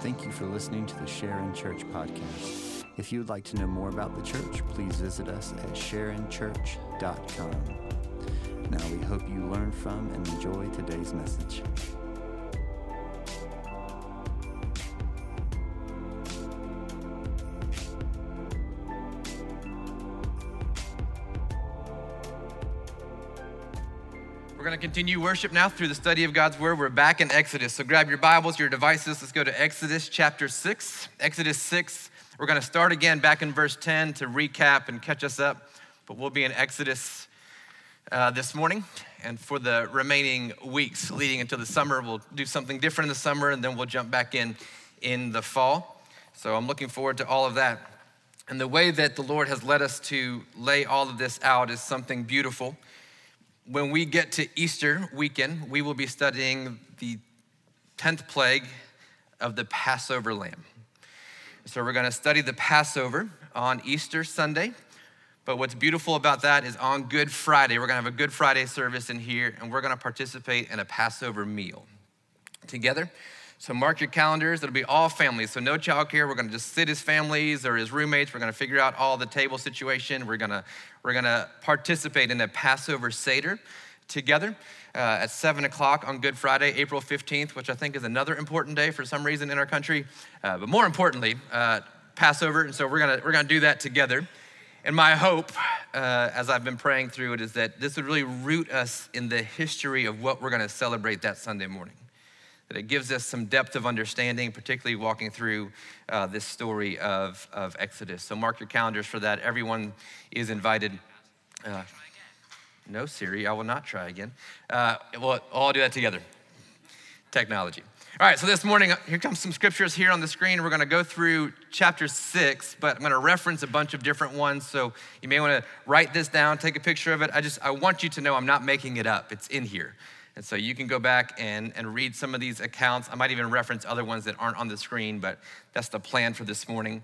Thank you for listening to the Sharon Church podcast. If you would like to know more about the church, please visit us at sharonchurch.com. Now we hope you learn from and enjoy today's message. Continue worship now through the study of God's Word. We're back in Exodus. So grab your Bibles, your devices. Let's go to Exodus chapter 6. Exodus 6. We're going to start again back in verse 10 to recap and catch us up. But we'll be in Exodus uh, this morning. And for the remaining weeks leading into the summer, we'll do something different in the summer and then we'll jump back in in the fall. So I'm looking forward to all of that. And the way that the Lord has led us to lay all of this out is something beautiful when we get to Easter weekend, we will be studying the 10th plague of the Passover lamb. So we're going to study the Passover on Easter Sunday. But what's beautiful about that is on Good Friday, we're going to have a Good Friday service in here, and we're going to participate in a Passover meal together. So mark your calendars. It'll be all families. So no childcare. We're going to just sit as families or as roommates. We're going to figure out all the table situation. We're going to we're going to participate in a Passover Seder together uh, at 7 o'clock on Good Friday, April 15th, which I think is another important day for some reason in our country. Uh, but more importantly, uh, Passover. And so we're going to we're going to do that together. And my hope, uh, as I've been praying through it, is that this would really root us in the history of what we're going to celebrate that Sunday morning that it gives us some depth of understanding, particularly walking through uh, this story of, of Exodus. So mark your calendars for that. Everyone is invited. Uh, no, Siri, I will not try again. Uh, we'll all do that together. Technology. All right, so this morning, uh, here comes some scriptures here on the screen. We're going to go through chapter six, but I'm going to reference a bunch of different ones. So you may want to write this down, take a picture of it. I just, I want you to know I'm not making it up, it's in here. And so you can go back and, and read some of these accounts. I might even reference other ones that aren't on the screen, but that's the plan for this morning.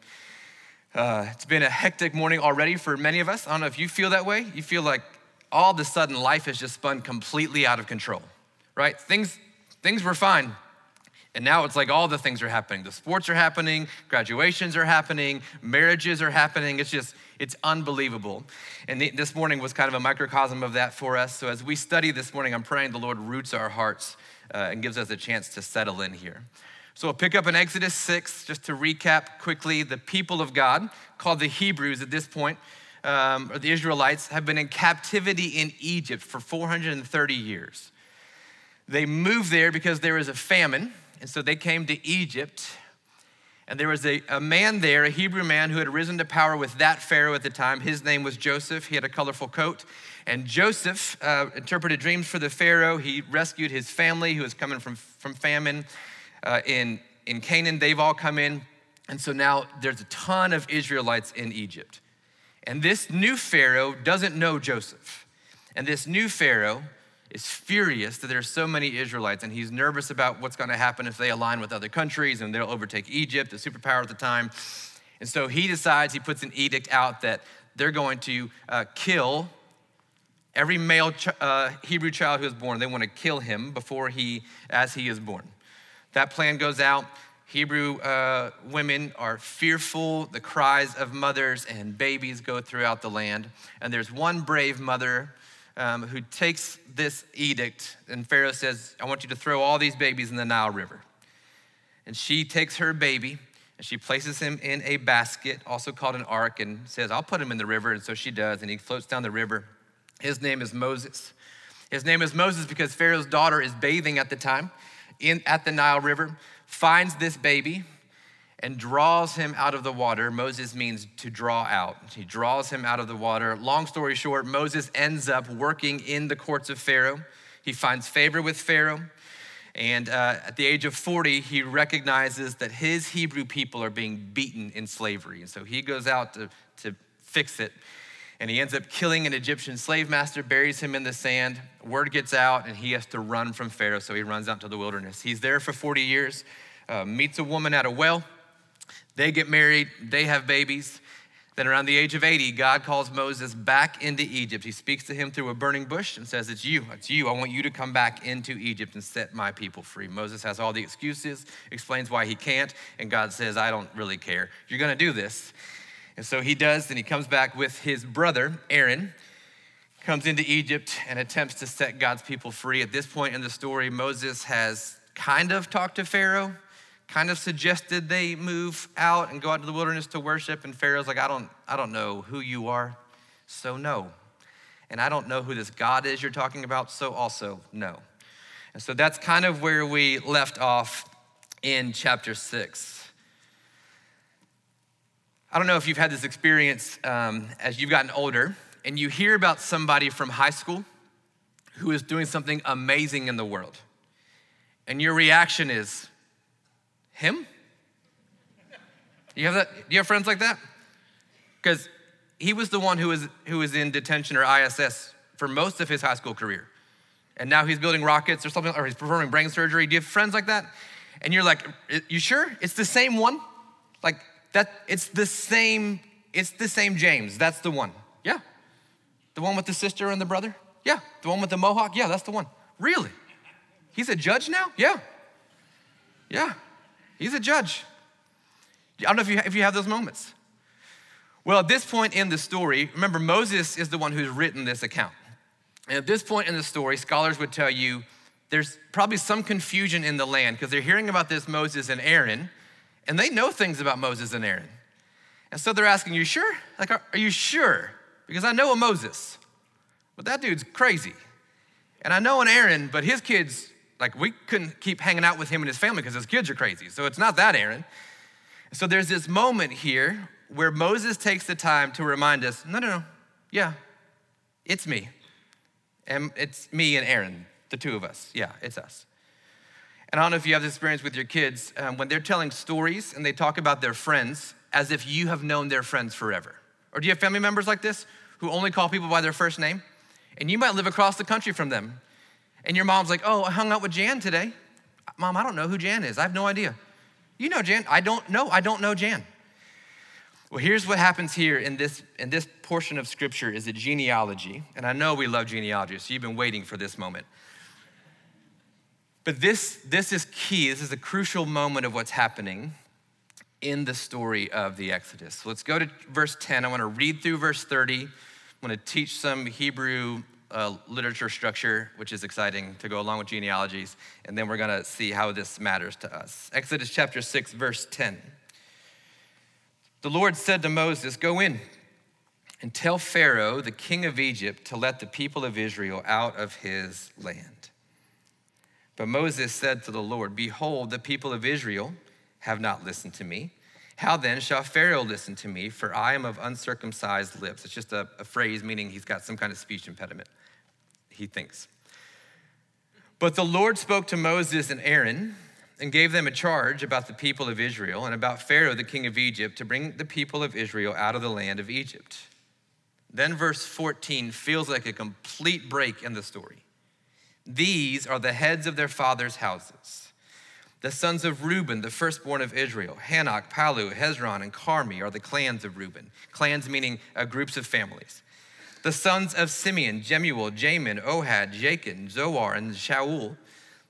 Uh, it's been a hectic morning already for many of us. I don't know if you feel that way. You feel like all of a sudden life has just spun completely out of control, right? Things, things were fine. And now it's like all the things are happening. The sports are happening, graduations are happening, marriages are happening. It's just, it's unbelievable. And this morning was kind of a microcosm of that for us. So as we study this morning, I'm praying the Lord roots our hearts uh, and gives us a chance to settle in here. So we'll pick up in Exodus 6, just to recap quickly. The people of God, called the Hebrews at this point, um, or the Israelites, have been in captivity in Egypt for 430 years. They moved there because there was a famine, and so they came to Egypt and there was a, a man there, a Hebrew man, who had risen to power with that Pharaoh at the time. His name was Joseph. He had a colorful coat. And Joseph uh, interpreted dreams for the Pharaoh. He rescued his family who was coming from, from famine uh, in, in Canaan. They've all come in. And so now there's a ton of Israelites in Egypt. And this new Pharaoh doesn't know Joseph. And this new Pharaoh is furious that there's so many Israelites, and he's nervous about what's going to happen if they align with other countries and they'll overtake Egypt, the superpower at the time. And so he decides, he puts an edict out that they're going to uh, kill every male ch- uh, Hebrew child who is born. They want to kill him before he, as he is born. That plan goes out. Hebrew uh, women are fearful. The cries of mothers and babies go throughout the land. And there's one brave mother um, who takes this edict, and Pharaoh says, I want you to throw all these babies in the Nile River. And she takes her baby and she places him in a basket, also called an ark, and says, I'll put him in the river. And so she does, and he floats down the river. His name is Moses. His name is Moses because Pharaoh's daughter is bathing at the time in, at the Nile River, finds this baby, and draws him out of the water. Moses means to draw out. He draws him out of the water. Long story short, Moses ends up working in the courts of Pharaoh. He finds favor with Pharaoh. And uh, at the age of 40, he recognizes that his Hebrew people are being beaten in slavery. And so he goes out to, to fix it. And he ends up killing an Egyptian slave master, buries him in the sand. Word gets out, and he has to run from Pharaoh. So he runs out to the wilderness. He's there for 40 years, uh, meets a woman at a well they get married, they have babies. Then, around the age of 80, God calls Moses back into Egypt. He speaks to him through a burning bush and says, It's you, it's you. I want you to come back into Egypt and set my people free. Moses has all the excuses, explains why he can't, and God says, I don't really care. You're going to do this. And so he does, and he comes back with his brother, Aaron, comes into Egypt and attempts to set God's people free. At this point in the story, Moses has kind of talked to Pharaoh kind of suggested they move out and go out to the wilderness to worship. And Pharaoh's like, I don't, I don't know who you are, so no. And I don't know who this God is you're talking about, so also no. And so that's kind of where we left off in chapter six. I don't know if you've had this experience um, as you've gotten older and you hear about somebody from high school who is doing something amazing in the world. And your reaction is, him? You have that? Do you have friends like that? Because he was the one who was, who was in detention or ISS for most of his high school career. And now he's building rockets or something, or he's performing brain surgery. Do you have friends like that? And you're like, you sure? It's the same one? Like that, it's the same, it's the same James. That's the one. Yeah. The one with the sister and the brother? Yeah. The one with the mohawk? Yeah, that's the one. Really? He's a judge now? Yeah. Yeah. He's a judge. I don't know if you, if you have those moments. Well, at this point in the story, remember, Moses is the one who's written this account. And at this point in the story, scholars would tell you there's probably some confusion in the land because they're hearing about this Moses and Aaron, and they know things about Moses and Aaron. And so they're asking, You sure? Like, are, are you sure? Because I know a Moses, but that dude's crazy. And I know an Aaron, but his kids like we couldn't keep hanging out with him and his family because his kids are crazy. So it's not that Aaron. So there's this moment here where Moses takes the time to remind us no, no, no, yeah, it's me. And it's me and Aaron, the two of us. Yeah, it's us. And I don't know if you have this experience with your kids um, when they're telling stories and they talk about their friends as if you have known their friends forever. Or do you have family members like this who only call people by their first name? And you might live across the country from them and your mom's like, oh, I hung out with Jan today. Mom, I don't know who Jan is. I have no idea. You know Jan. I don't know. I don't know Jan. Well, here's what happens here in this, in this portion of scripture is a genealogy. And I know we love genealogy, so you've been waiting for this moment. But this, this is key. This is a crucial moment of what's happening in the story of the Exodus. So let's go to verse 10. I want to read through verse 30. I want to teach some Hebrew uh, literature structure, which is exciting to go along with genealogies. And then we're going to see how this matters to us. Exodus chapter 6, verse 10. The Lord said to Moses, Go in and tell Pharaoh, the king of Egypt, to let the people of Israel out of his land. But Moses said to the Lord, Behold, the people of Israel have not listened to me. How then shall Pharaoh listen to me? For I am of uncircumcised lips. It's just a, a phrase meaning he's got some kind of speech impediment, he thinks. But the Lord spoke to Moses and Aaron and gave them a charge about the people of Israel and about Pharaoh, the king of Egypt, to bring the people of Israel out of the land of Egypt. Then verse 14 feels like a complete break in the story. These are the heads of their fathers' houses the sons of Reuben, the firstborn of Israel, Hanoch, Palu, Hezron, and Carmi are the clans of Reuben. Clans meaning uh, groups of families. The sons of Simeon, Jemuel, Jamin, Ohad, Jachin, Zohar, and Shaul,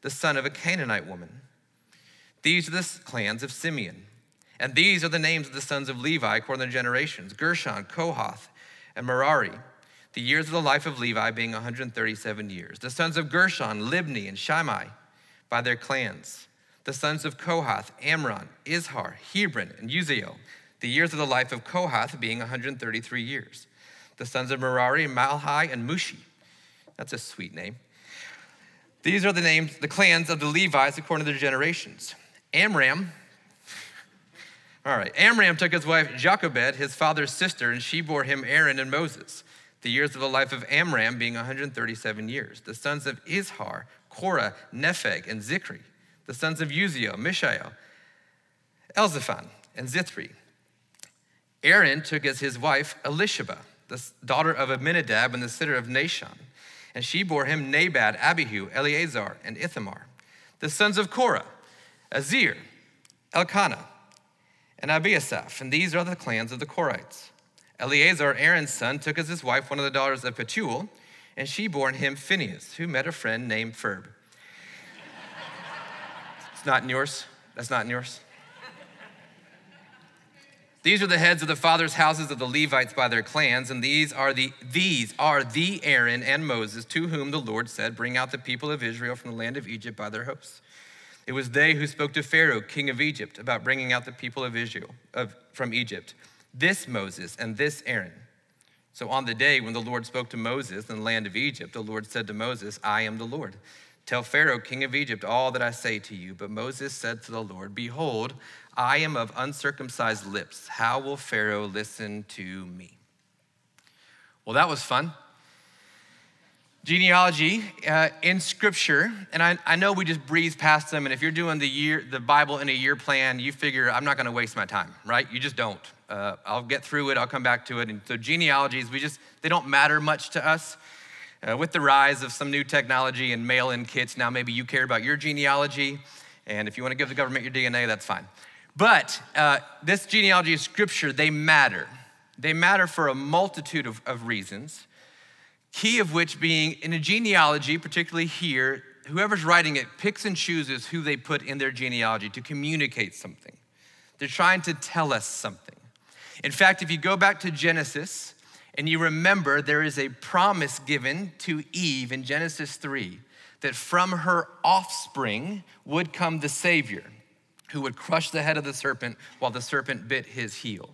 the son of a Canaanite woman. These are the clans of Simeon. And these are the names of the sons of Levi according to their generations Gershon, Kohath, and Merari. The years of the life of Levi being 137 years. The sons of Gershon, Libni, and Shimei by their clans the sons of Kohath, Amram, Izhar, Hebron, and Uzziel, the years of the life of Kohath being 133 years. The sons of Merari, Malhi, and Mushi. That's a sweet name. These are the names, the clans of the Levites according to their generations. Amram, all right, Amram took his wife Jochebed, his father's sister, and she bore him Aaron and Moses. The years of the life of Amram being 137 years. The sons of Izhar, Korah, Nepheg, and Zikri the sons of Uzziel, Mishael, Elzaphan, and Zithri. Aaron took as his wife Elisheba, the daughter of Amminadab and the sister of Nahshon, and she bore him Nadab, Abihu, Eleazar, and Ithamar. The sons of Korah, Azir, Elkanah, and Abiasaph, and these are the clans of the Korites. Eleazar, Aaron's son, took as his wife one of the daughters of Petuel, and she bore him Phinehas, who met a friend named Ferb. it's not in yours? That's not in yours? These are the heads of the fathers' houses of the Levites by their clans, and these are the these are the Aaron and Moses to whom the Lord said, "Bring out the people of Israel from the land of Egypt by their hosts." It was they who spoke to Pharaoh, king of Egypt, about bringing out the people of Israel of, from Egypt. This Moses and this Aaron. So on the day when the Lord spoke to Moses in the land of Egypt, the Lord said to Moses, "I am the Lord." Tell Pharaoh, king of Egypt, all that I say to you. But Moses said to the Lord, Behold, I am of uncircumcised lips. How will Pharaoh listen to me? Well, that was fun. Genealogy uh, in Scripture, and I, I know we just breeze past them. And if you're doing the year, the Bible in a year plan, you figure I'm not going to waste my time, right? You just don't. Uh, I'll get through it. I'll come back to it. And so genealogies, we just they don't matter much to us. Uh, with the rise of some new technology and mail in kits, now maybe you care about your genealogy. And if you want to give the government your DNA, that's fine. But uh, this genealogy of scripture, they matter. They matter for a multitude of, of reasons, key of which being in a genealogy, particularly here, whoever's writing it picks and chooses who they put in their genealogy to communicate something. They're trying to tell us something. In fact, if you go back to Genesis, and you remember there is a promise given to Eve in Genesis 3 that from her offspring would come the Savior who would crush the head of the serpent while the serpent bit his heel.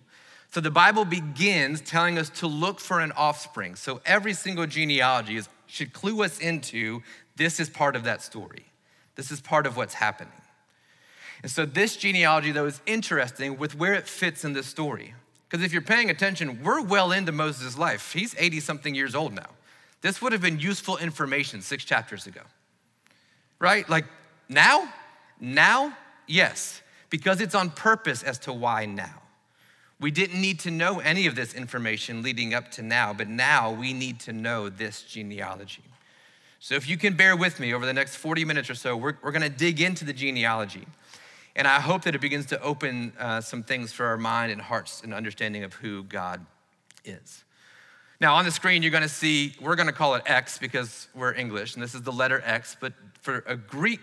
So the Bible begins telling us to look for an offspring. So every single genealogy is, should clue us into this is part of that story. This is part of what's happening. And so this genealogy, though, is interesting with where it fits in the story. Because if you're paying attention, we're well into Moses' life. He's 80 something years old now. This would have been useful information six chapters ago. Right? Like now? Now? Yes, because it's on purpose as to why now. We didn't need to know any of this information leading up to now, but now we need to know this genealogy. So, if you can bear with me over the next 40 minutes or so, we're, we're gonna dig into the genealogy. And I hope that it begins to open uh, some things for our mind and hearts and understanding of who God is. Now, on the screen, you're gonna see, we're gonna call it X because we're English, and this is the letter X, but for a Greek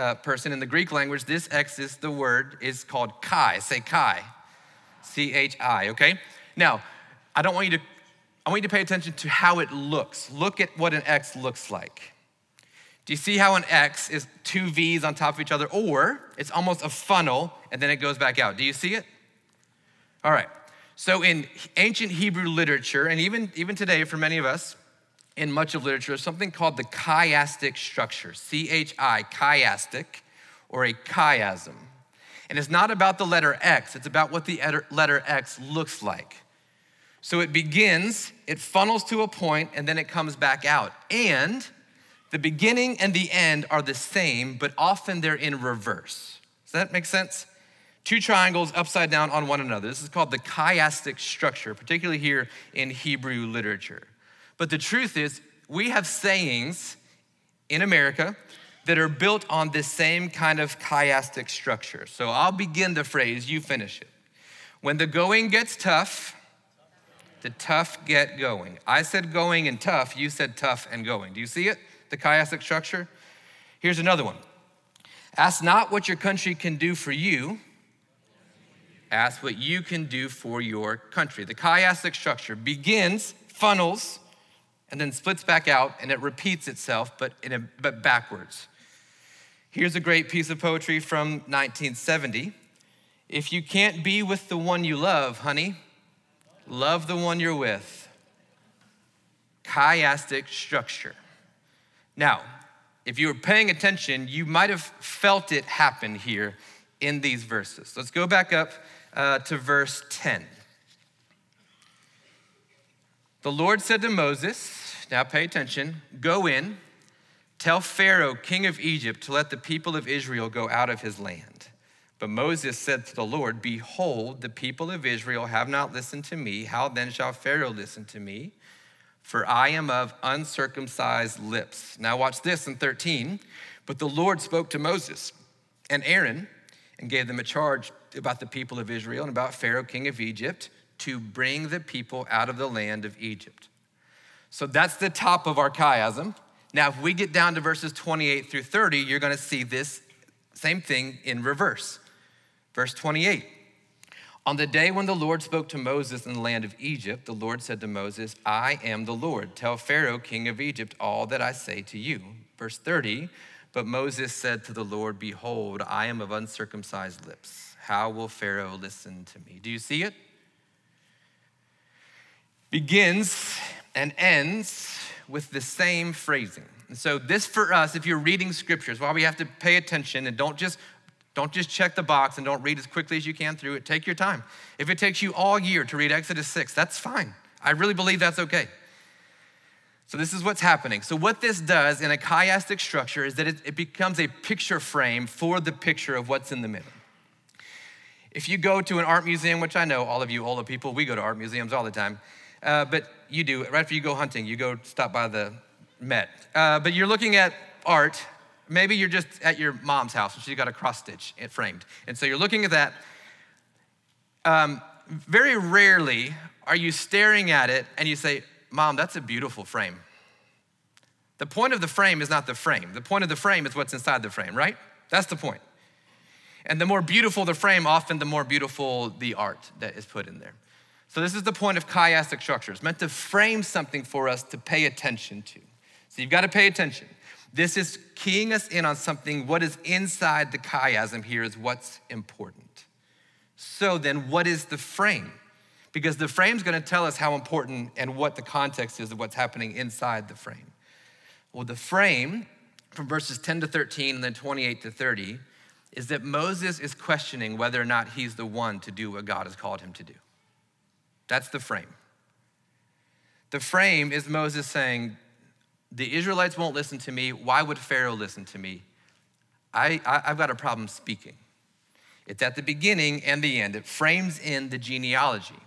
uh, person in the Greek language, this X is the word is called chi. Say chi. C H I, okay? Now, I don't want you to, I want you to pay attention to how it looks. Look at what an X looks like. Do you see how an X is two V's on top of each other, or it's almost a funnel and then it goes back out? Do you see it? All right. So in ancient Hebrew literature, and even, even today for many of us, in much of literature, something called the chiastic structure, C H I, chiastic, or a chiasm. And it's not about the letter X, it's about what the letter X looks like. So it begins, it funnels to a point, and then it comes back out. And the beginning and the end are the same, but often they're in reverse. Does that make sense? Two triangles upside down on one another. This is called the chiastic structure, particularly here in Hebrew literature. But the truth is, we have sayings in America that are built on this same kind of chiastic structure. So I'll begin the phrase, you finish it. When the going gets tough, the tough get going. I said going and tough, you said tough and going. Do you see it? the chiastic structure. Here's another one Ask not what your country can do for you, ask what you can do for your country. The chiastic structure begins, funnels, and then splits back out, and it repeats itself, but, in a, but backwards. Here's a great piece of poetry from 1970. If you can't be with the one you love, honey, love the one you're with. Chiastic structure. Now, if you were paying attention, you might have felt it happen here in these verses. Let's go back up uh, to verse 10. The Lord said to Moses, now pay attention, go in, tell Pharaoh, king of Egypt, to let the people of Israel go out of his land. But Moses said to the Lord, Behold, the people of Israel have not listened to me. How then shall Pharaoh listen to me? for I am of uncircumcised lips. Now, watch this in 13. But the Lord spoke to Moses and Aaron and gave them a charge about the people of Israel and about Pharaoh, king of Egypt, to bring the people out of the land of Egypt. So that's the top of our chiasm. Now, if we get down to verses 28 through 30, you're going to see this same thing in reverse. Verse 28. On the day when the Lord spoke to Moses in the land of Egypt, the Lord said to Moses, I am the Lord. Tell Pharaoh, king of Egypt, all that I say to you. Verse 30. But Moses said to the Lord, Behold, I am of uncircumcised lips. How will Pharaoh listen to me? Do you see it? Begins and ends with the same phrasing. And so this for us, if you're reading scriptures, why we have to pay attention and don't just don't just check the box and don't read as quickly as you can through it. Take your time. If it takes you all year to read Exodus 6, that's fine. I really believe that's okay. So this is what's happening. So what this does in a chiastic structure is that it, it becomes a picture frame for the picture of what's in the middle. If you go to an art museum, which I know all of you older people, we go to art museums all the time, uh, but you do, right after you go hunting, you go stop by the Met. Uh, but you're looking at art, maybe you're just at your mom's house and she's got a cross stitch framed. And so you're looking at that. Um, very rarely are you staring at it and you say, Mom, that's a beautiful frame. The point of the frame is not the frame. The point of the frame is what's inside the frame, right? That's the point. And the more beautiful the frame, often the more beautiful the art that is put in there. So, this is the point of chiastic structure. It's meant to frame something for us to pay attention to. So, you've got to pay attention. This is keying us in on something. What is inside the chiasm here is what's important. So, then what is the frame? Because the frame is going to tell us how important and what the context is of what's happening inside the frame. Well, the frame from verses 10 to 13 and then 28 to 30 is that Moses is questioning whether or not he's the one to do what God has called him to do. That's the frame. The frame is Moses saying, The Israelites won't listen to me. Why would Pharaoh listen to me? I, I, have got a problem speaking. It's at the beginning and the end, it frames in the genealogy.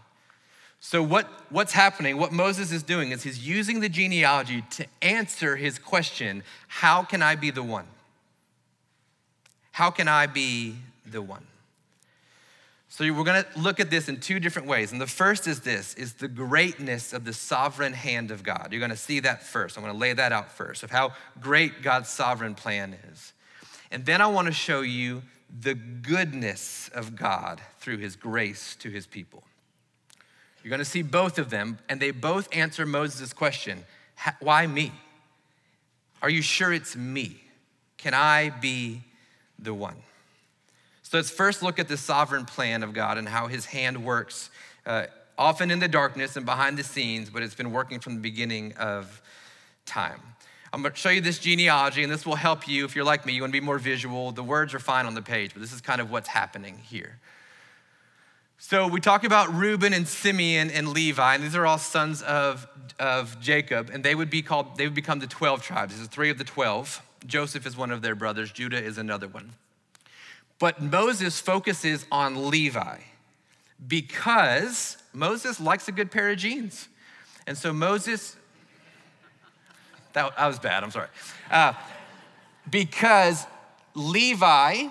So, what, what's happening, what Moses is doing, is he's using the genealogy to answer his question How can I be the one? How can I be the one? So we're going to look at this in two different ways. And the first is this is the greatness of the sovereign hand of God. You're going to see that first. I'm going to lay that out first of how great God's sovereign plan is. And then I want to show you the goodness of God through his grace to his people. You're going to see both of them, and they both answer Moses' question Why me? Are you sure it's me? Can I be the one? So let's first look at the sovereign plan of God and how his hand works, uh, often in the darkness and behind the scenes, but it's been working from the beginning of time. I'm going to show you this genealogy, and this will help you if you're like me. You want to be more visual. The words are fine on the page, but this is kind of what's happening here. So we talk about Reuben and Simeon and Levi, and these are all sons of, of Jacob, and they would be called, they would become the 12 tribes. This is three of the 12. Joseph is one of their brothers, Judah is another one. But Moses focuses on Levi because Moses likes a good pair of jeans. And so Moses, that, that was bad, I'm sorry. Uh, because Levi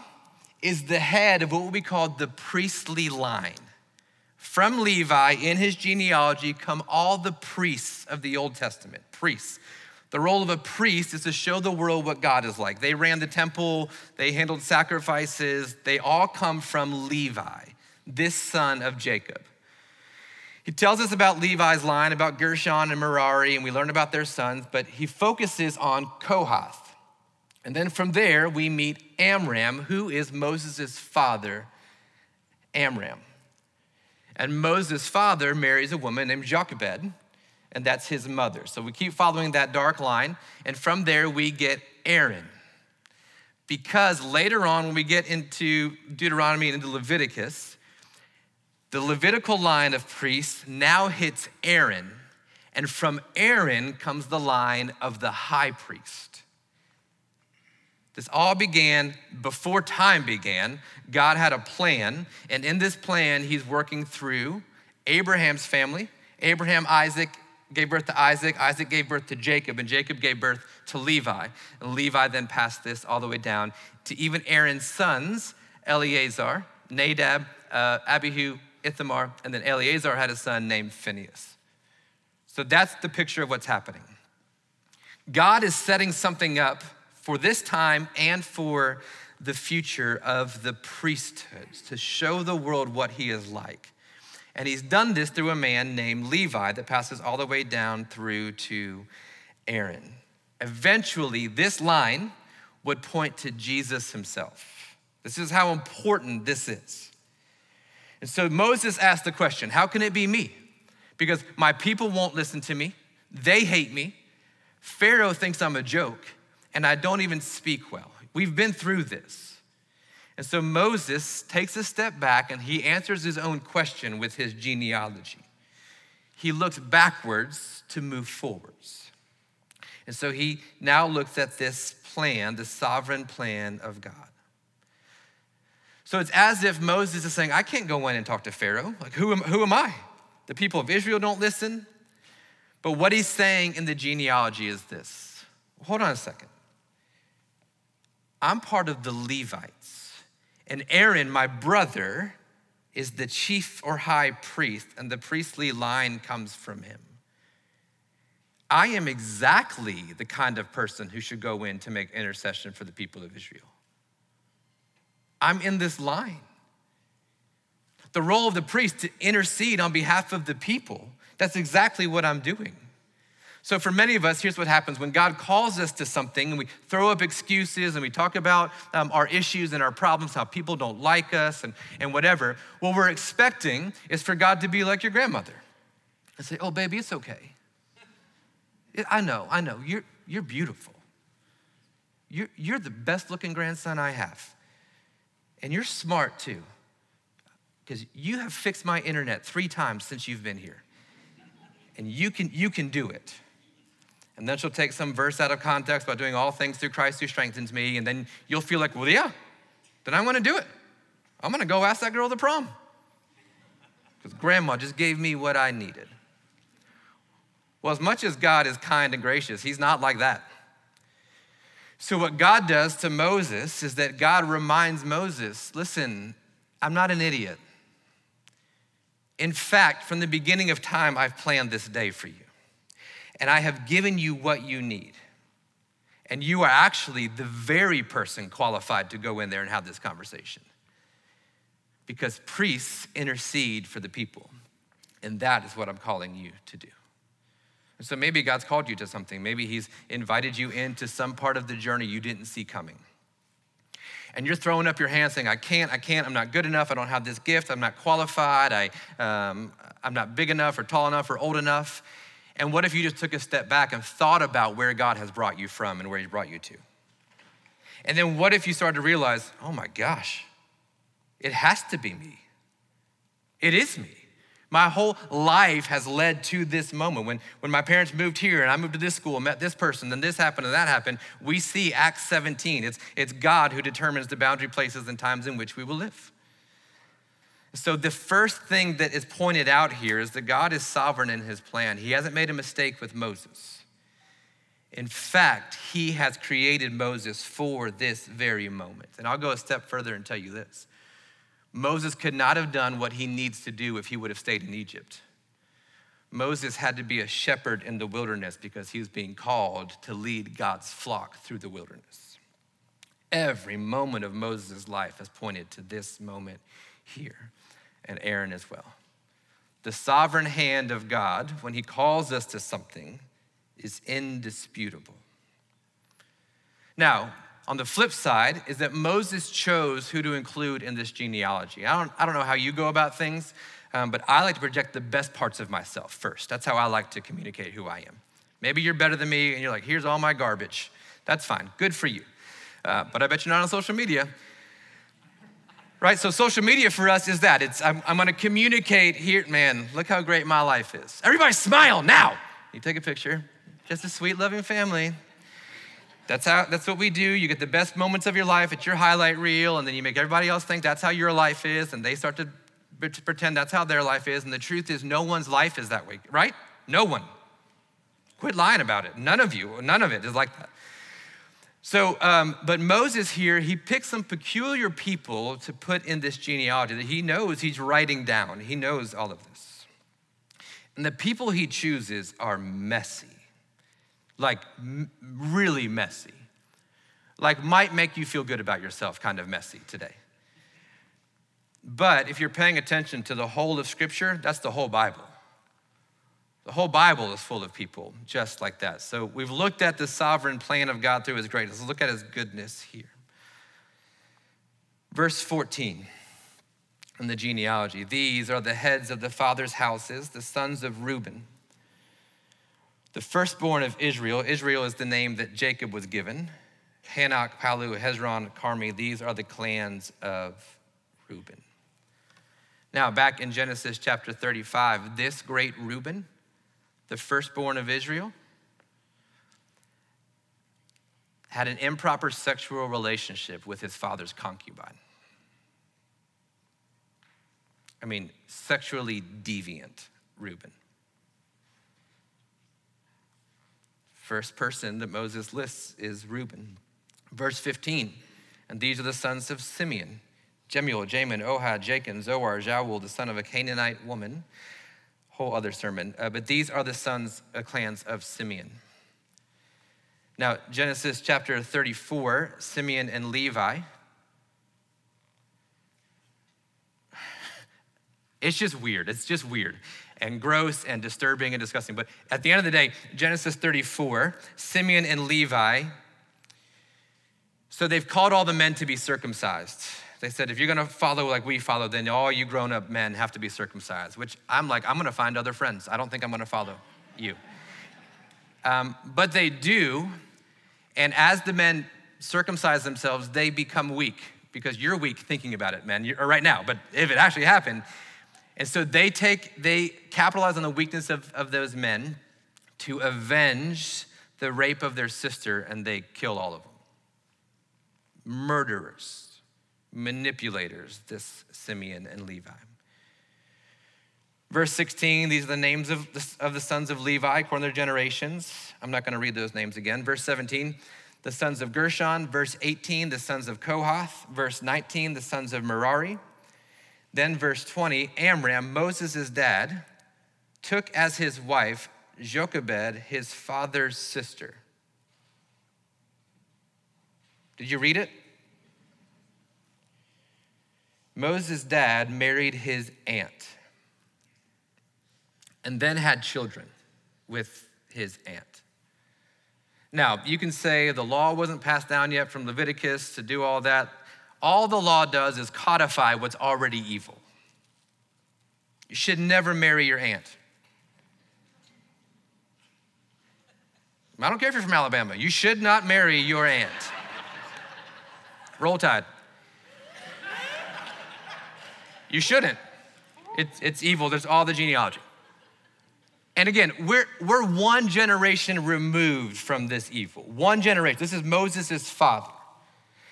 is the head of what will be called the priestly line. From Levi, in his genealogy, come all the priests of the Old Testament, priests. The role of a priest is to show the world what God is like. They ran the temple, they handled sacrifices, they all come from Levi, this son of Jacob. He tells us about Levi's line, about Gershon and Merari, and we learn about their sons, but he focuses on Kohath. And then from there, we meet Amram, who is Moses' father, Amram. And Moses' father marries a woman named Jochebed, and that's his mother. So we keep following that dark line, and from there we get Aaron. Because later on, when we get into Deuteronomy and into Leviticus, the Levitical line of priests now hits Aaron, and from Aaron comes the line of the high priest. This all began before time began. God had a plan, and in this plan, He's working through Abraham's family, Abraham, Isaac, gave birth to Isaac, Isaac gave birth to Jacob, and Jacob gave birth to Levi. And Levi then passed this all the way down to even Aaron's sons, Eleazar, Nadab, uh, Abihu, Ithamar, and then Eleazar had a son named Phinehas. So that's the picture of what's happening. God is setting something up for this time and for the future of the priesthood to show the world what he is like. And he's done this through a man named Levi that passes all the way down through to Aaron. Eventually, this line would point to Jesus himself. This is how important this is. And so Moses asked the question How can it be me? Because my people won't listen to me, they hate me. Pharaoh thinks I'm a joke, and I don't even speak well. We've been through this. And so Moses takes a step back and he answers his own question with his genealogy. He looks backwards to move forwards. And so he now looks at this plan, the sovereign plan of God. So it's as if Moses is saying, I can't go in and talk to Pharaoh. Like, who am, who am I? The people of Israel don't listen. But what he's saying in the genealogy is this hold on a second. I'm part of the Levites, and Aaron, my brother, is the chief or high priest, and the priestly line comes from him. I am exactly the kind of person who should go in to make intercession for the people of Israel. I'm in this line. The role of the priest to intercede on behalf of the people. That's exactly what I'm doing. So, for many of us, here's what happens when God calls us to something and we throw up excuses and we talk about um, our issues and our problems, how people don't like us and, and whatever. What we're expecting is for God to be like your grandmother and say, Oh, baby, it's okay. I know, I know. You're, you're beautiful. You're, you're the best looking grandson I have. And you're smart too, because you have fixed my internet three times since you've been here. And you can, you can do it. And then she'll take some verse out of context about doing all things through Christ who strengthens me. And then you'll feel like, well, yeah, then I want to do it. I'm going to go ask that girl to prom. Because grandma just gave me what I needed. Well, as much as God is kind and gracious, He's not like that. So, what God does to Moses is that God reminds Moses listen, I'm not an idiot. In fact, from the beginning of time, I've planned this day for you, and I have given you what you need. And you are actually the very person qualified to go in there and have this conversation. Because priests intercede for the people, and that is what I'm calling you to do. So maybe God's called you to something. Maybe He's invited you into some part of the journey you didn't see coming. And you're throwing up your hands saying, I can't, I can't, I'm not good enough, I don't have this gift, I'm not qualified, I, um, I'm not big enough or tall enough or old enough. And what if you just took a step back and thought about where God has brought you from and where He brought you to? And then what if you started to realize, oh my gosh, it has to be me. It is me. My whole life has led to this moment. When, when my parents moved here and I moved to this school and met this person, then this happened and that happened, we see Acts 17. It's, it's God who determines the boundary places and times in which we will live. So, the first thing that is pointed out here is that God is sovereign in his plan. He hasn't made a mistake with Moses. In fact, he has created Moses for this very moment. And I'll go a step further and tell you this Moses could not have done what he needs to do if he would have stayed in Egypt. Moses had to be a shepherd in the wilderness because he was being called to lead God's flock through the wilderness. Every moment of Moses' life has pointed to this moment here, and Aaron as well. The sovereign hand of God, when he calls us to something, is indisputable. Now, on the flip side is that Moses chose who to include in this genealogy. I don't, I don't know how you go about things, um, but I like to project the best parts of myself first. That's how I like to communicate who I am. Maybe you're better than me and you're like, here's all my garbage. That's fine. Good for you. Uh, but I bet you're not on social media. Right? So, social media for us is that. It's, I'm, I'm going to communicate here. Man, look how great my life is. Everybody smile now. You take a picture. Just a sweet, loving family. That's how that's what we do. You get the best moments of your life, it's your highlight reel, and then you make everybody else think that's how your life is, and they start to pretend that's how their life is. And the truth is, no one's life is that way, right? No one. Quit lying about it. None of you, none of it is like that. So, um, but Moses here, he picks some peculiar people to put in this genealogy that he knows he's writing down. He knows all of this. And the people he chooses are messy, like m- really messy, like might make you feel good about yourself, kind of messy today. But if you're paying attention to the whole of Scripture, that's the whole Bible. The whole Bible is full of people just like that. So we've looked at the sovereign plan of God through his greatness. Let's look at his goodness here. Verse 14 in the genealogy These are the heads of the fathers' houses, the sons of Reuben. The firstborn of Israel, Israel is the name that Jacob was given. Hanoch, Palu, Hezron, Carmi, these are the clans of Reuben. Now, back in Genesis chapter 35, this great Reuben, the firstborn of Israel, had an improper sexual relationship with his father's concubine. I mean, sexually deviant Reuben. First person that Moses lists is Reuben. Verse 15, and these are the sons of Simeon Jemuel, Jamin, Ohad, Jachin, Zohar, Shaul, the son of a Canaanite woman. Whole other sermon. Uh, but these are the sons, uh, clans of Simeon. Now, Genesis chapter 34, Simeon and Levi. It's just weird. It's just weird and gross and disturbing and disgusting. But at the end of the day, Genesis 34, Simeon and Levi. So they've called all the men to be circumcised. They said, if you're gonna follow like we follow, then all you grown up men have to be circumcised, which I'm like, I'm gonna find other friends. I don't think I'm gonna follow you. Um, but they do, and as the men circumcise themselves, they become weak because you're weak thinking about it, man, or right now, but if it actually happened. And so they take, they capitalize on the weakness of, of those men to avenge the rape of their sister, and they kill all of them. Murderers manipulators, this Simeon and Levi. Verse 16, these are the names of the, of the sons of Levi according to their generations. I'm not going to read those names again. Verse 17, the sons of Gershon. Verse 18, the sons of Kohath. Verse 19, the sons of Merari. Then, verse 20, Amram, Moses' dad, took as his wife Jochebed, his father's sister. Did you read it? Moses' dad married his aunt and then had children with his aunt. Now, you can say the law wasn't passed down yet from Leviticus to do all that. All the law does is codify what's already evil. You should never marry your aunt. I don't care if you're from Alabama. You should not marry your aunt. Roll Tide. You shouldn't. It's, it's evil. There's all the genealogy. And again, we're, we're one generation removed from this evil. One generation. This is Moses' father.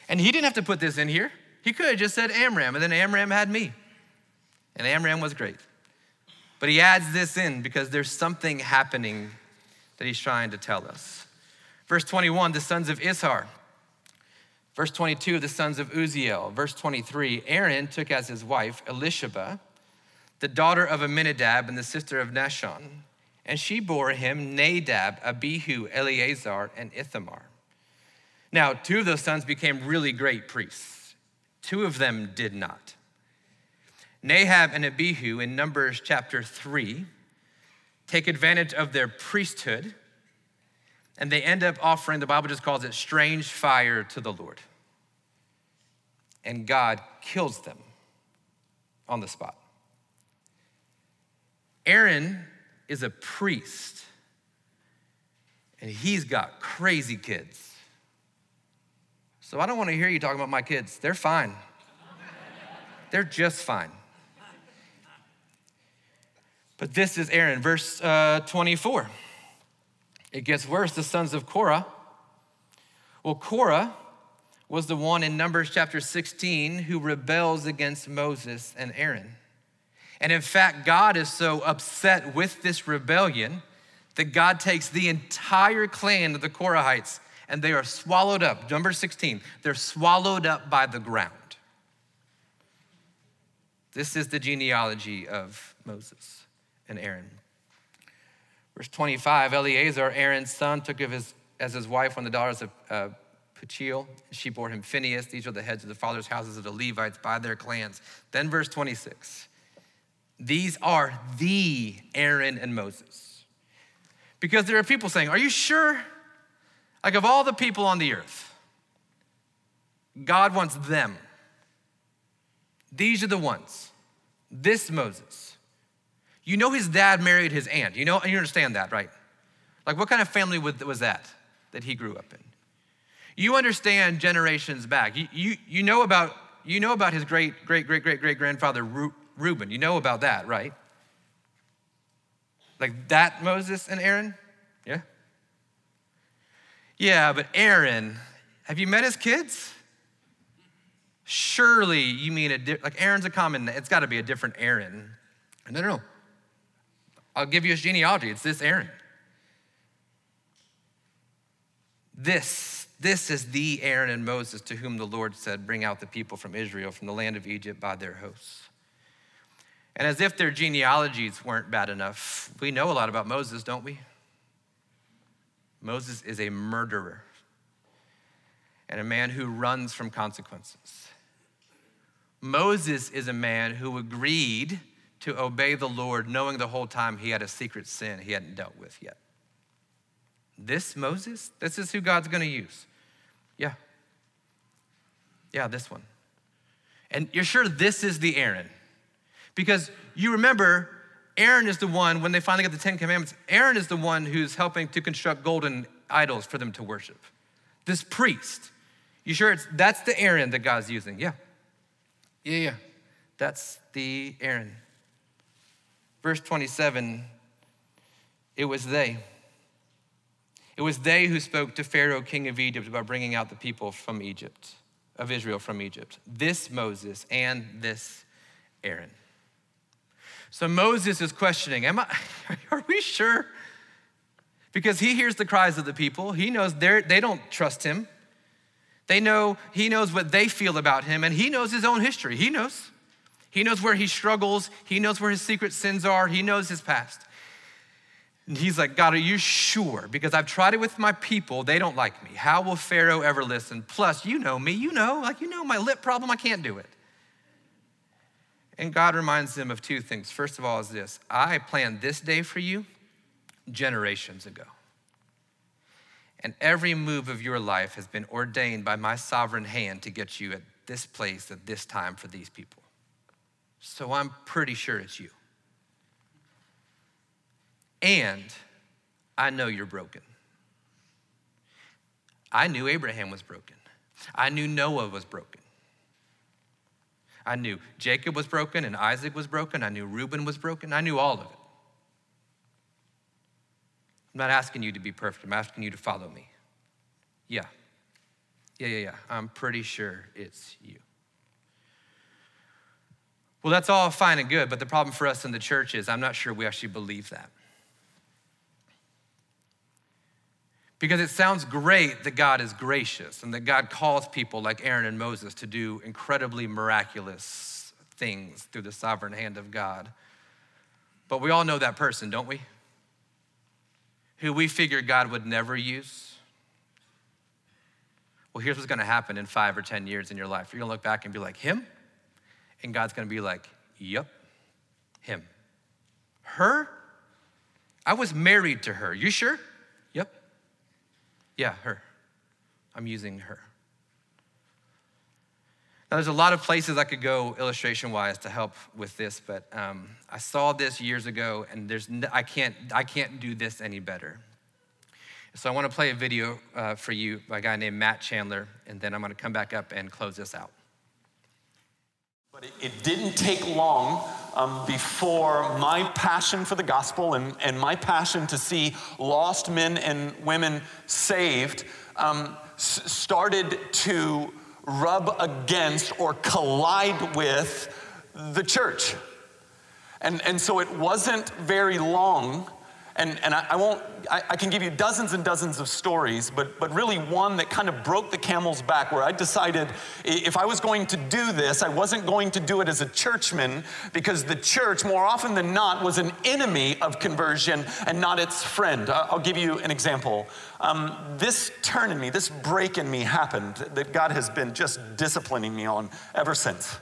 And he didn't have to put this in here. He could have just said Amram, and then Amram had me. And Amram was great. But he adds this in because there's something happening that he's trying to tell us. Verse 21 the sons of Izhar. Verse 22, of the sons of Uzziel. Verse 23, Aaron took as his wife Elisheba, the daughter of Amminadab and the sister of Nahshon, and she bore him Nadab, Abihu, Eleazar, and Ithamar. Now, two of those sons became really great priests. Two of them did not. Nadab and Abihu in Numbers chapter 3 take advantage of their priesthood and they end up offering, the Bible just calls it strange fire to the Lord. And God kills them on the spot. Aaron is a priest, and he's got crazy kids. So I don't want to hear you talking about my kids. They're fine, they're just fine. But this is Aaron, verse uh, 24. It gets worse. The sons of Korah. Well, Korah was the one in Numbers chapter 16 who rebels against Moses and Aaron. And in fact, God is so upset with this rebellion that God takes the entire clan of the Korahites and they are swallowed up. Number 16, they're swallowed up by the ground. This is the genealogy of Moses and Aaron. Verse 25 Eleazar, Aaron's son, took of his, as his wife one of the daughters of uh, Putiel. She bore him Phinehas. These are the heads of the fathers' houses of the Levites by their clans. Then, verse 26 These are the Aaron and Moses. Because there are people saying, Are you sure? Like, of all the people on the earth, God wants them. These are the ones. This Moses. You know his dad married his aunt. You know, and you understand that, right? Like, what kind of family was that that he grew up in? You understand generations back. You, you, you, know, about, you know about his great, great, great, great, great grandfather, Reuben. You know about that, right? Like that Moses and Aaron? Yeah? Yeah, but Aaron, have you met his kids? Surely you mean a di- like Aaron's a common, it's got to be a different Aaron. No, no, no. I'll give you his genealogy. It's this Aaron. This, this is the Aaron and Moses to whom the Lord said, Bring out the people from Israel, from the land of Egypt by their hosts. And as if their genealogies weren't bad enough, we know a lot about Moses, don't we? Moses is a murderer and a man who runs from consequences. Moses is a man who agreed to obey the Lord, knowing the whole time he had a secret sin he hadn't dealt with yet. This Moses, this is who God's gonna use. Yeah. Yeah, this one. And you're sure this is the Aaron? Because you remember, Aaron is the one, when they finally get the Ten Commandments, Aaron is the one who's helping to construct golden idols for them to worship. This priest. You sure it's that's the Aaron that God's using? Yeah. Yeah, yeah. That's the Aaron. Verse 27 it was they. It was they who spoke to Pharaoh, king of Egypt, about bringing out the people from Egypt, of Israel from Egypt. This Moses and this Aaron. So Moses is questioning, Am I, are we sure? Because he hears the cries of the people. He knows they don't trust him. They know, he knows what they feel about him, and he knows his own history. He knows. He knows where he struggles. He knows where his secret sins are. He knows his past. And he's like, God, are you sure? Because I've tried it with my people. They don't like me. How will Pharaoh ever listen? Plus, you know me. You know, like, you know my lip problem. I can't do it. And God reminds them of two things. First of all, is this I planned this day for you generations ago. And every move of your life has been ordained by my sovereign hand to get you at this place at this time for these people. So I'm pretty sure it's you. And I know you're broken. I knew Abraham was broken. I knew Noah was broken. I knew Jacob was broken and Isaac was broken. I knew Reuben was broken. I knew all of it. I'm not asking you to be perfect. I'm asking you to follow me. Yeah. Yeah, yeah, yeah. I'm pretty sure it's you. Well, that's all fine and good, but the problem for us in the church is I'm not sure we actually believe that. Because it sounds great that God is gracious and that God calls people like Aaron and Moses to do incredibly miraculous things through the sovereign hand of God. But we all know that person, don't we? Who we figured God would never use. Well, here's what's gonna happen in five or 10 years in your life. You're gonna look back and be like, Him? And God's gonna be like, Yep, him. Her? I was married to her. You sure? Yeah, her. I'm using her. Now, there's a lot of places I could go illustration wise to help with this, but um, I saw this years ago, and there's I, can't, I can't do this any better. So I want to play a video uh, for you by a guy named Matt Chandler, and then I'm going to come back up and close this out. But it, it didn't take long um, before my passion for the gospel and, and my passion to see lost men and women saved um, s- started to rub against or collide with the church. And, and so it wasn't very long and, and I, I won't, I, I, can give you dozens and dozens of stories, but, but really one that kind of broke the camel's back where I decided if I was going to do this, I wasn't going to do it as a churchman because the church, more often than not, was an enemy of conversion and not its friend. I'll give you an example. Um, this turn in me, this break in me happened that God has been just disciplining me on ever since.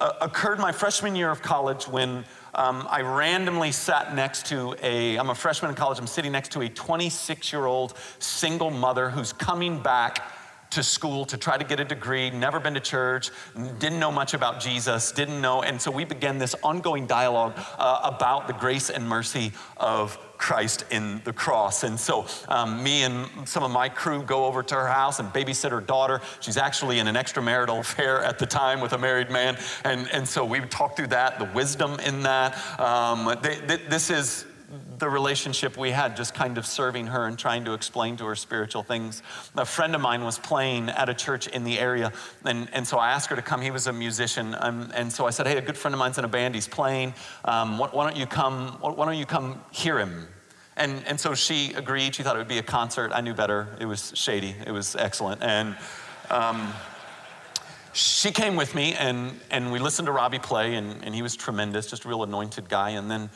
Uh, occurred my freshman year of college when um, I randomly sat next to a, I'm a freshman in college, I'm sitting next to a 26 year old single mother who's coming back to school to try to get a degree, never been to church, didn't know much about Jesus, didn't know. And so we began this ongoing dialogue uh, about the grace and mercy of Christ in the cross. And so, um, me and some of my crew go over to her house and babysit her daughter. She's actually in an extramarital affair at the time with a married man. And, and so we talk through that, the wisdom in that. Um, they, they, this is the relationship we had, just kind of serving her and trying to explain to her spiritual things. A friend of mine was playing at a church in the area, and, and so I asked her to come. He was a musician, um, and so I said, "Hey, a good friend of mine's in a band. He's playing. Um, why, why, don't you come? Why don't you come hear him?" And, and so she agreed. She thought it would be a concert. I knew better. It was shady. It was excellent, and. Um, she came with me and, and we listened to Robbie play, and, and he was tremendous, just a real anointed guy. And then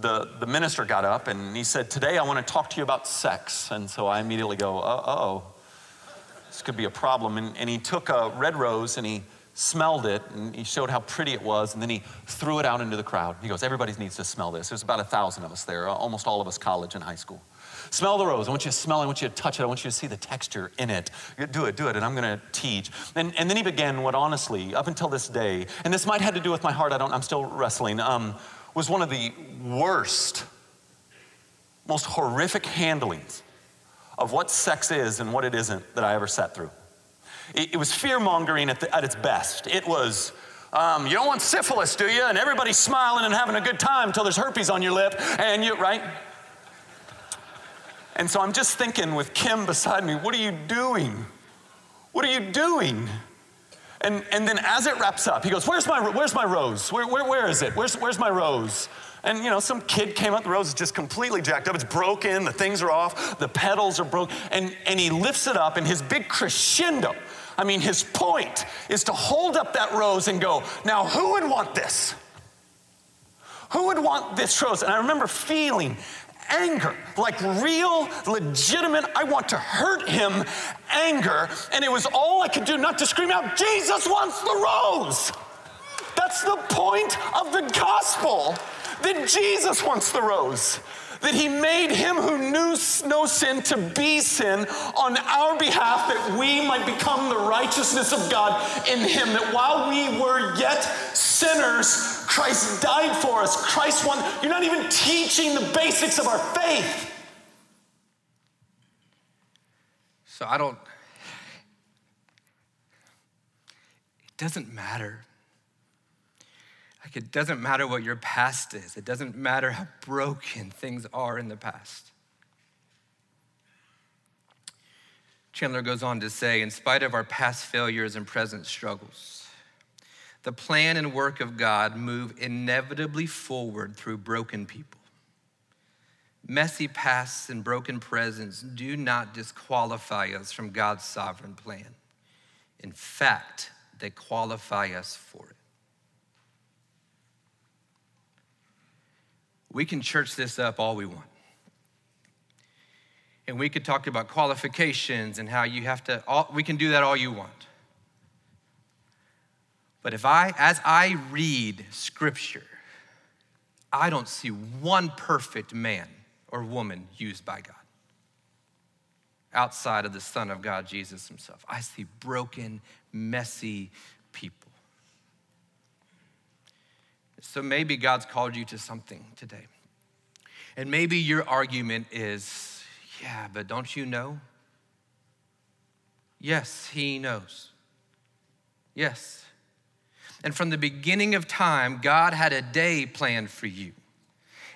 the, the minister got up and he said, Today I want to talk to you about sex. And so I immediately go, Uh oh, this could be a problem. And, and he took a red rose and he smelled it and he showed how pretty it was. And then he threw it out into the crowd. He goes, Everybody needs to smell this. There's about a thousand of us there, almost all of us college and high school. Smell the rose. I want you to smell it. I want you to touch it. I want you to see the texture in it. Do it, do it. And I'm going to teach. And, and then he began what, honestly, up until this day, and this might have to do with my heart. I don't, I'm still wrestling, um, was one of the worst, most horrific handlings of what sex is and what it isn't that I ever sat through. It, it was fear mongering at, at, its best. It was, um, you don't want syphilis, do you? And everybody's smiling and having a good time until there's herpes on your lip, and you, right? And so I'm just thinking with Kim beside me, what are you doing? What are you doing? And, and then as it wraps up, he goes, Where's my, where's my rose? Where, where, where is it? Where's, where's my rose? And you know, some kid came up, the rose is just completely jacked up. It's broken, the things are off, the petals are broken. And, and he lifts it up, and his big crescendo, I mean, his point is to hold up that rose and go, Now, who would want this? Who would want this rose? And I remember feeling anger, like real, legitimate, I want to hurt him anger. And it was all I could do not to scream out, Jesus wants the rose. That's the point of the gospel that Jesus wants the rose. That he made him who knew no sin to be sin on our behalf, that we might become the righteousness of God in him. That while we were yet sinners, Christ died for us. Christ won. You're not even teaching the basics of our faith. So I don't, it doesn't matter. Like, it doesn't matter what your past is, it doesn't matter how broken things are in the past. Chandler goes on to say, in spite of our past failures and present struggles, the plan and work of God move inevitably forward through broken people. Messy pasts and broken presents do not disqualify us from God's sovereign plan. In fact, they qualify us for it. We can church this up all we want. And we could talk about qualifications and how you have to, all, we can do that all you want. But if I, as I read scripture, I don't see one perfect man or woman used by God outside of the Son of God, Jesus Himself. I see broken, messy people. So maybe God's called you to something today. And maybe your argument is, yeah, but don't you know? Yes, He knows. Yes, and from the beginning of time, God had a day planned for you.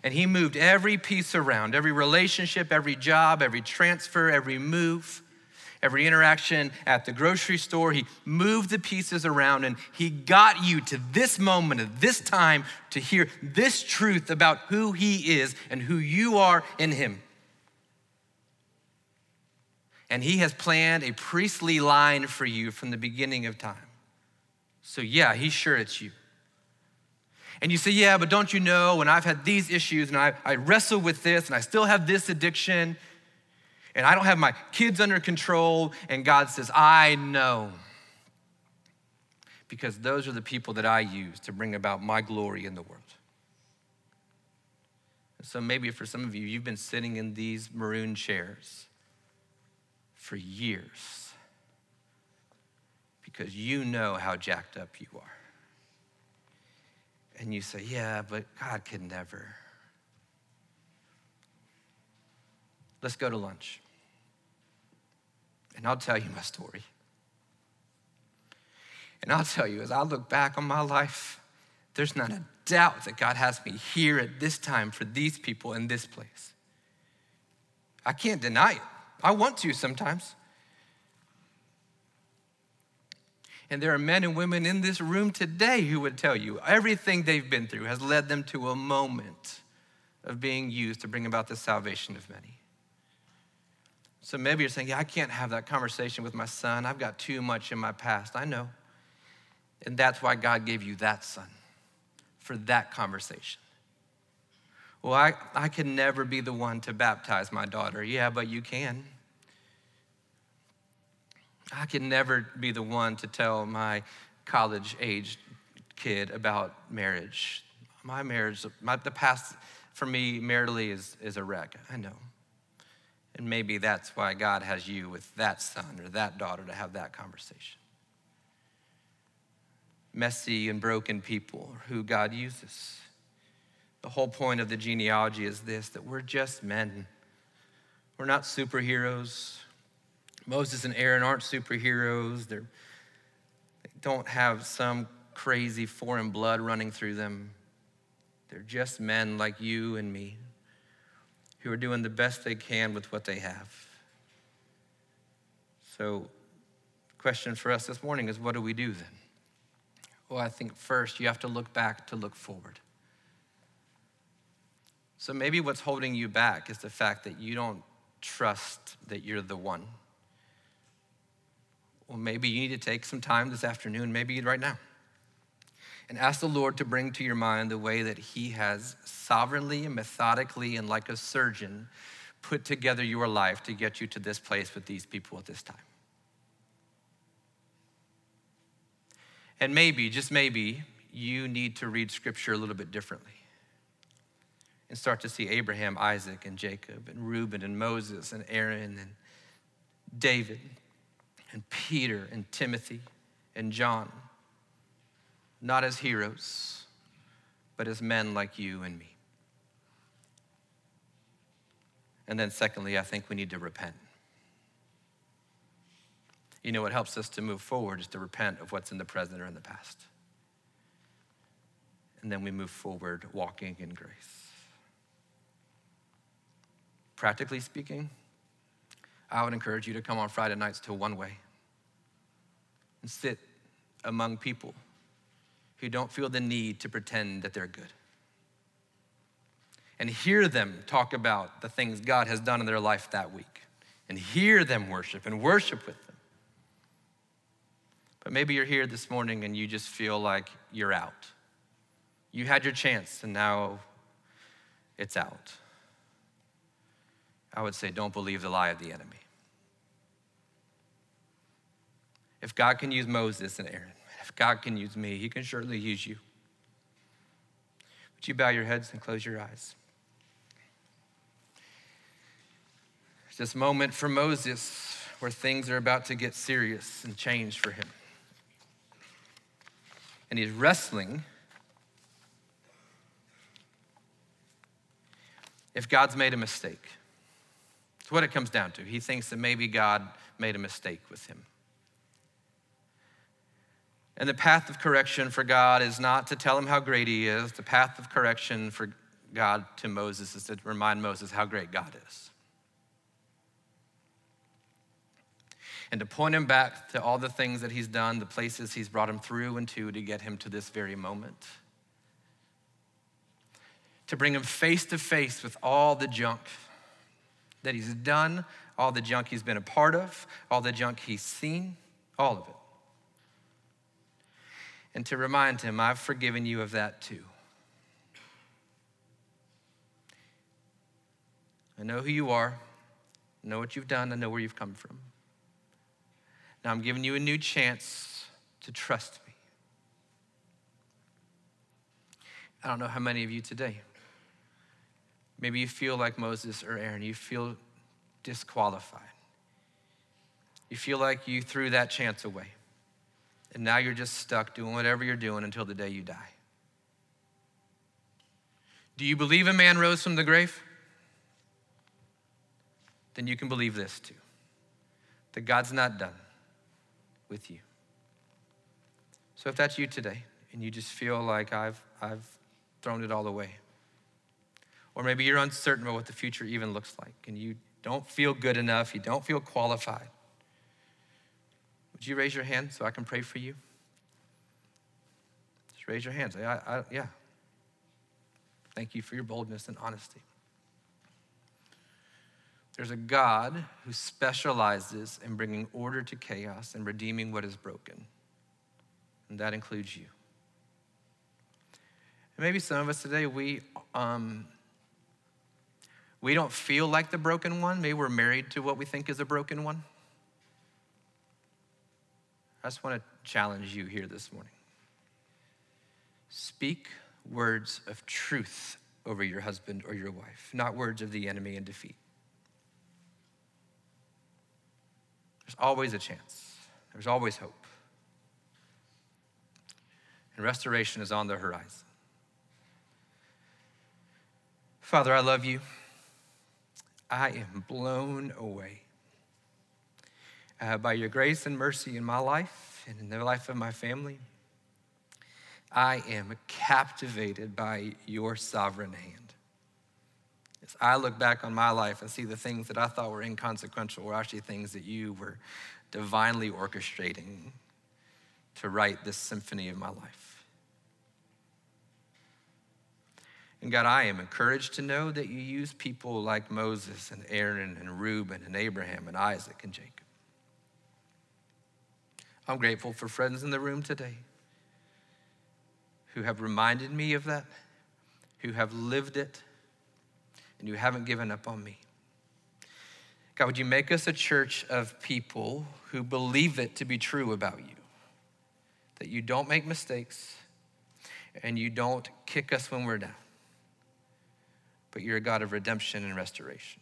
And He moved every piece around, every relationship, every job, every transfer, every move. Every interaction at the grocery store. He moved the pieces around and he got you to this moment, at this time, to hear this truth about who he is and who you are in him. And he has planned a priestly line for you from the beginning of time. So, yeah, he's sure it's you. And you say, yeah, but don't you know when I've had these issues and I, I wrestle with this and I still have this addiction and I don't have my kids under control. And God says, I know. Because those are the people that I use to bring about my glory in the world. So maybe for some of you, you've been sitting in these maroon chairs for years because you know how jacked up you are. And you say, Yeah, but God can never. Let's go to lunch and I'll tell you my story. And I'll tell you, as I look back on my life, there's not a doubt that God has me here at this time for these people in this place. I can't deny it. I want to sometimes. And there are men and women in this room today who would tell you everything they've been through has led them to a moment of being used to bring about the salvation of many. So maybe you're saying, Yeah, I can't have that conversation with my son. I've got too much in my past. I know. And that's why God gave you that son for that conversation. Well, I, I can never be the one to baptize my daughter. Yeah, but you can. I can never be the one to tell my college age kid about marriage. My marriage, my, the past for me maritally is, is a wreck. I know. And maybe that's why God has you with that son or that daughter to have that conversation. Messy and broken people who God uses. The whole point of the genealogy is this that we're just men. We're not superheroes. Moses and Aaron aren't superheroes. They're, they don't have some crazy foreign blood running through them. They're just men like you and me who are doing the best they can with what they have. So, question for us this morning is what do we do then? Well, I think first you have to look back to look forward. So maybe what's holding you back is the fact that you don't trust that you're the one. Well, maybe you need to take some time this afternoon, maybe right now, and ask the Lord to bring to your mind the way that He has sovereignly and methodically and like a surgeon put together your life to get you to this place with these people at this time. And maybe, just maybe, you need to read scripture a little bit differently and start to see Abraham, Isaac, and Jacob, and Reuben, and Moses, and Aaron, and David, and Peter, and Timothy, and John not as heroes, but as men like you and me. And then, secondly, I think we need to repent. You know, what helps us to move forward is to repent of what's in the present or in the past. And then we move forward walking in grace. Practically speaking, I would encourage you to come on Friday nights to One Way and sit among people who don't feel the need to pretend that they're good. And hear them talk about the things God has done in their life that week. And hear them worship and worship with them. But maybe you're here this morning and you just feel like you're out. You had your chance and now it's out. I would say, don't believe the lie of the enemy. If God can use Moses and Aaron, God can use me, He can surely use you. Would you bow your heads and close your eyes? It's this moment for Moses where things are about to get serious and change for him. And he's wrestling. If God's made a mistake, it's what it comes down to. He thinks that maybe God made a mistake with him. And the path of correction for God is not to tell him how great he is. The path of correction for God to Moses is to remind Moses how great God is. and to point him back to all the things that he's done, the places he's brought him through and to to get him to this very moment. To bring him face to face with all the junk that he's done, all the junk he's been a part of, all the junk he's seen, all of it. And to remind him, I've forgiven you of that too. I know who you are, I know what you've done, I know where you've come from. Now I'm giving you a new chance to trust me. I don't know how many of you today. Maybe you feel like Moses or Aaron, you feel disqualified. You feel like you threw that chance away. And now you're just stuck doing whatever you're doing until the day you die. Do you believe a man rose from the grave? Then you can believe this too that God's not done with you. So if that's you today and you just feel like I've, I've thrown it all away, or maybe you're uncertain about what the future even looks like and you don't feel good enough, you don't feel qualified, would you raise your hand so I can pray for you? Just raise your hands. I, I, yeah. Thank you for your boldness and honesty. There's a God who specializes in bringing order to chaos and redeeming what is broken. And that includes you. And maybe some of us today, we, um, we don't feel like the broken one. Maybe we're married to what we think is a broken one. I just want to challenge you here this morning. Speak words of truth over your husband or your wife, not words of the enemy and defeat. There's always a chance, there's always hope. And restoration is on the horizon. Father, I love you. I am blown away uh, by your grace and mercy in my life and in the life of my family. I am captivated by your sovereign hand. As I look back on my life and see the things that I thought were inconsequential were actually things that you were divinely orchestrating to write this symphony of my life. And God, I am encouraged to know that you use people like Moses and Aaron and Reuben and Abraham and Isaac and Jacob. I'm grateful for friends in the room today who have reminded me of that, who have lived it, and you haven't given up on me. God, would you make us a church of people who believe it to be true about you? That you don't make mistakes and you don't kick us when we're down, but you're a God of redemption and restoration.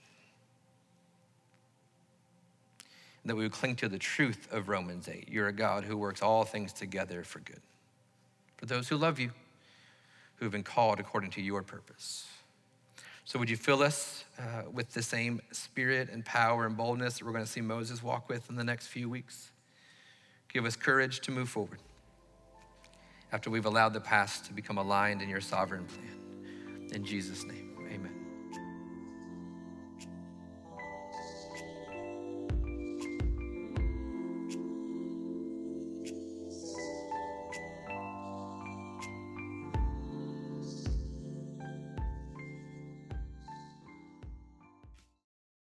That we would cling to the truth of Romans 8. You're a God who works all things together for good. For those who love you, who have been called according to your purpose. So, would you fill us uh, with the same spirit and power and boldness that we're going to see Moses walk with in the next few weeks? Give us courage to move forward after we've allowed the past to become aligned in your sovereign plan. In Jesus' name.